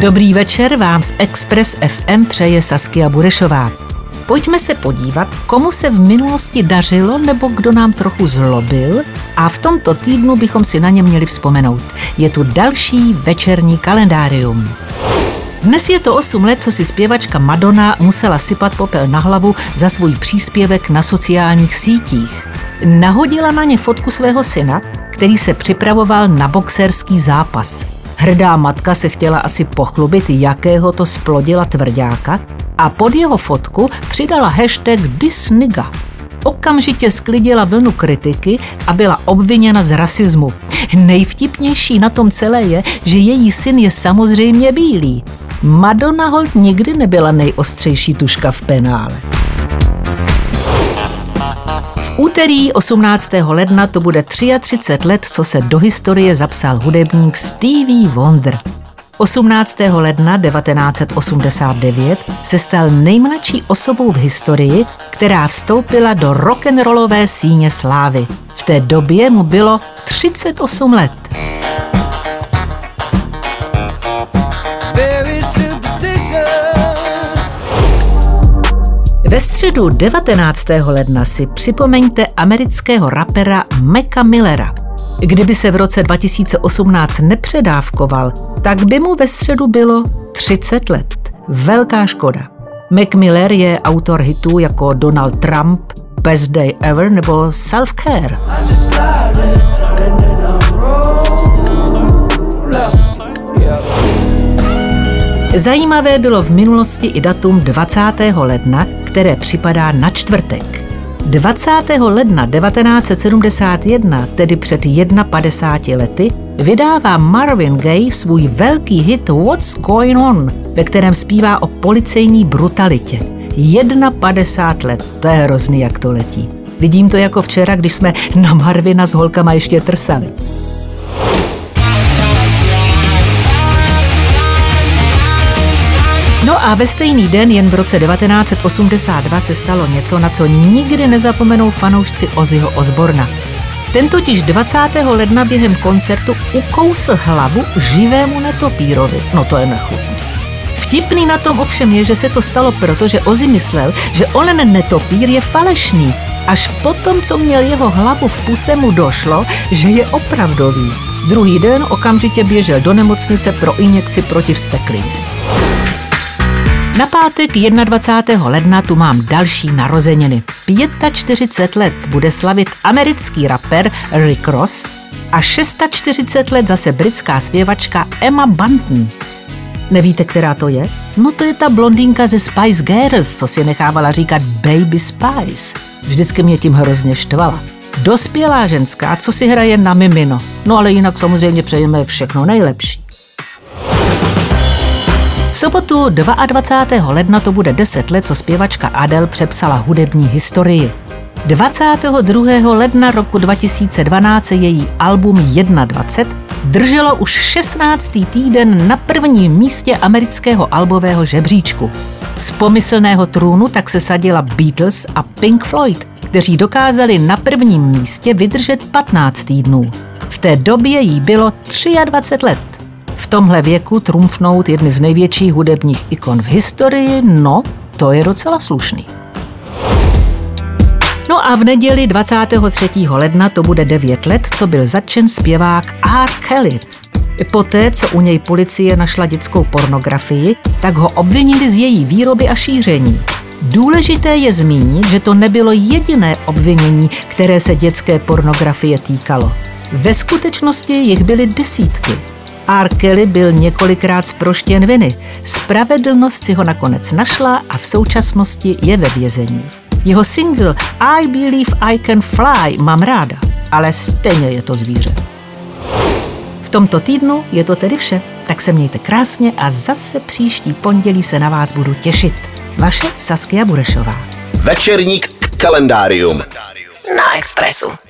Dobrý večer vám z Express FM přeje Saskia Burešová. Pojďme se podívat, komu se v minulosti dařilo nebo kdo nám trochu zlobil a v tomto týdnu bychom si na ně měli vzpomenout. Je tu další večerní kalendárium. Dnes je to 8 let, co si zpěvačka Madonna musela sypat popel na hlavu za svůj příspěvek na sociálních sítích. Nahodila na ně fotku svého syna, který se připravoval na boxerský zápas. Hrdá matka se chtěla asi pochlubit, jakého to splodila tvrdáka a pod jeho fotku přidala hashtag Disniga. Okamžitě sklidila vlnu kritiky a byla obviněna z rasismu. Nejvtipnější na tom celé je, že její syn je samozřejmě bílý. Madonna Holt nikdy nebyla nejostřejší tuška v penále. Úterý 18. ledna to bude 33 let, co se do historie zapsal hudebník Stevie Wonder. 18. ledna 1989 se stal nejmladší osobou v historii, která vstoupila do rock'n'rollové síně slávy. V té době mu bylo 38 let. Středu 19. ledna si připomeňte amerického rapera Meka Millera. Kdyby se v roce 2018 nepředávkoval, tak by mu ve středu bylo 30 let. Velká škoda. Mac Miller je autor hitů jako Donald Trump, Best Day Ever nebo Self Care. Zajímavé bylo v minulosti i datum 20. ledna, které připadá na čtvrtek. 20. ledna 1971, tedy před 51 lety, vydává Marvin Gaye svůj velký hit What's Going On, ve kterém zpívá o policejní brutalitě. 51 let, to je hrozný, jak to letí. Vidím to jako včera, když jsme na Marvina s holkama ještě trsali. No a ve stejný den, jen v roce 1982, se stalo něco, na co nikdy nezapomenou fanoušci Ozzyho Osborna. Ten totiž 20. ledna během koncertu ukousl hlavu živému netopírovi. No to je nechutný. Vtipný na tom ovšem je, že se to stalo proto, že Ozzy myslel, že onen netopír je falešný. Až potom, co měl jeho hlavu v puse, mu došlo, že je opravdový. Druhý den okamžitě běžel do nemocnice pro injekci proti vsteklině. Na pátek 21. ledna tu mám další narozeniny. 45 let bude slavit americký rapper Rick Ross a 640 let zase britská zpěvačka Emma Bunton. Nevíte, která to je? No to je ta blondýnka ze Spice Girls, co si nechávala říkat Baby Spice. Vždycky mě tím hrozně štvala. Dospělá ženská, co si hraje na mimino. No ale jinak samozřejmě přejeme všechno nejlepší sobotu 22. ledna to bude 10 let, co zpěvačka Adele přepsala hudební historii. 22. ledna roku 2012 její album 21 drželo už 16. týden na prvním místě amerického albového žebříčku. Z pomyslného trůnu tak se sadila Beatles a Pink Floyd, kteří dokázali na prvním místě vydržet 15 týdnů. V té době jí bylo 23 let tomhle věku trumfnout jedny z největších hudebních ikon v historii, no, to je docela slušný. No a v neděli 23. ledna to bude 9 let, co byl začen zpěvák R. Kelly. Poté, co u něj policie našla dětskou pornografii, tak ho obvinili z její výroby a šíření. Důležité je zmínit, že to nebylo jediné obvinění, které se dětské pornografie týkalo. Ve skutečnosti jich byly desítky. R. Kelly byl několikrát zproštěn viny. Spravedlnost si ho nakonec našla a v současnosti je ve vězení. Jeho single I Believe I Can Fly mám ráda, ale stejně je to zvíře. V tomto týdnu je to tedy vše, tak se mějte krásně a zase příští pondělí se na vás budu těšit. Vaše Saskia Burešová. Večerník kalendárium na Expressu.